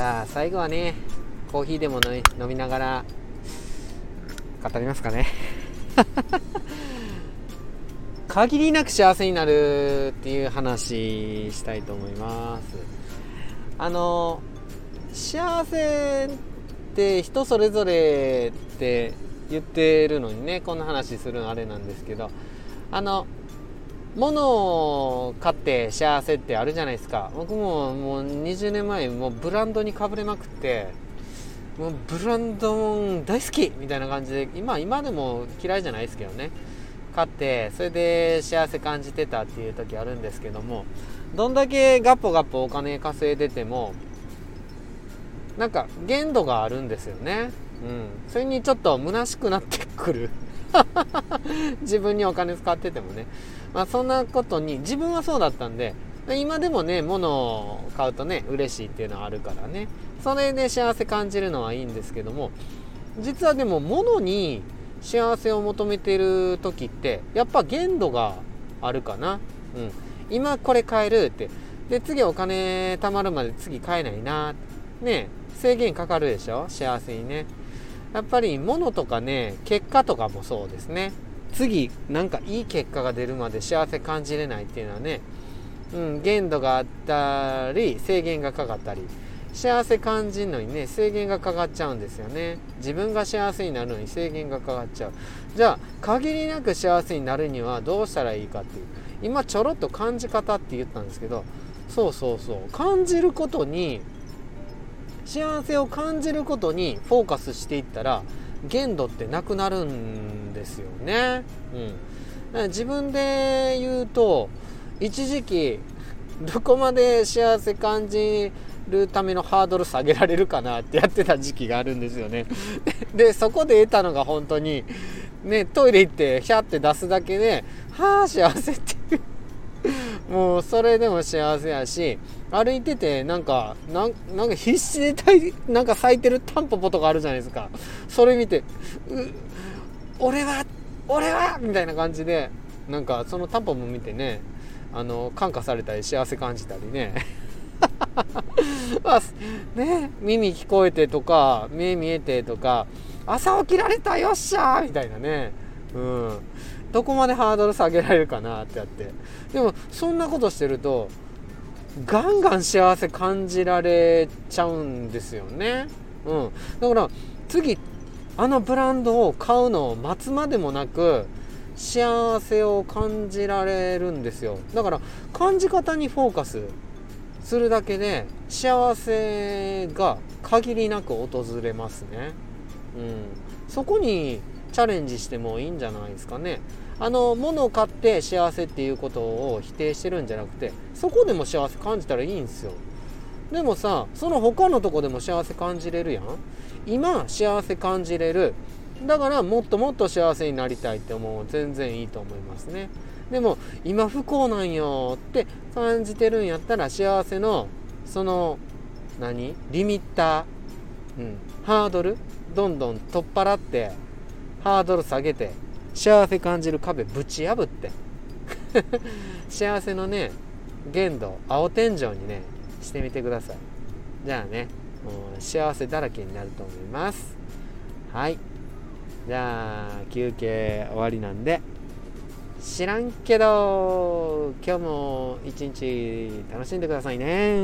ゃあ最後はねコーヒーでも飲みながら語りますかね。限りなく幸せになるっていう話したいと思います。あの幸せって人それぞれって言ってるのにねこんな話するのあれなんですけどあの物を買って幸せってあるじゃないですか。僕ももう20年前もうブランドにかぶれまくってもうブランド大好きみたいな感じで今今でも嫌いじゃないですけどね。買ってそれで幸せ感じてたっていう時あるんですけどもどんだけガッポガッポお金稼いでてもなんか限度があるんですよね。うん。それにちょっと虚しくなってくる。自分にお金使っててもね。まあそんなことに自分はそうだったんで今でもね物を買うとね嬉しいっていうのはあるからね。それで幸せ感じるのはいいんですけども実はでも物に幸せを求めてる時ってやっぱ限度があるかな、うん、今これ買えるって。で次お金貯まるまで次買えないな。ね制限かかるでしょ？幸せにね。やっぱり物とかね結果とかもそうですね。次なんかいい結果が出るまで幸せ感じれないっていうのはね、うん、限度があったり制限がかかったり。幸せ感じるのにね制限がかかっちゃうんですよね。自分が幸せになるのに制限がかかっちゃう。じゃあ限りなく幸せになるにはどうしたらいいかっていう。今ちょろっと感じ方って言ったんですけどそうそうそう。感じることに幸せを感じることにフォーカスしていったら限度ってなくなるんですよね、うん、自分で言うと一時期どこまで幸せ感じるためのハードル下げられるかなってやってた時期があるんですよね。で、そこで得たのが本当に、ね、トイレ行ってヒャって出すだけで、はあ、幸せっていう。もうそれでも幸せやし、歩いててなんか、なんか必死でたいなんか咲いてるタンポポとかあるじゃないですか。それ見て、う俺は、俺はみたいな感じで、なんかそのタンポポ見てね、あの、感化されたり幸せ感じたりね。ま あ、ね、耳聞こえてとか、目見えてとか、朝起きられたよっしゃーみたいなね。うん。どこまでハードル下げられるかなってやって。でも、そんなことしてると、ガンガン幸せ感じられちゃうんですよね。うん。だから、次、あのブランドを買うのを待つまでもなく、幸せを感じられるんですよ。だから、感じ方にフォーカスするだけで幸せが限りなく訪れますね。うん、そこにチャレンジしてもいいんじゃないですかね。あの物を買って幸せっていうことを否定してるんじゃなくてそこでも幸せ感じたらいいんですよ。でもさその他のとこでも幸せ感じれるやん。今幸せ感じれる。だからもっともっと幸せになりたいって思う。全然いいと思いますね。でも今不幸なんよって感じてるんやったら幸せのその何？リミッター、うん、ハードル？どんどん取っ払ってハードル下げて幸せ感じる壁ぶち破って。幸せのね限度青天井にねしてみてください。じゃあねもう幸せだらけになると思います。はい。じゃあ休憩終わりなんで知らんけど今日も一日楽しんでくださいね。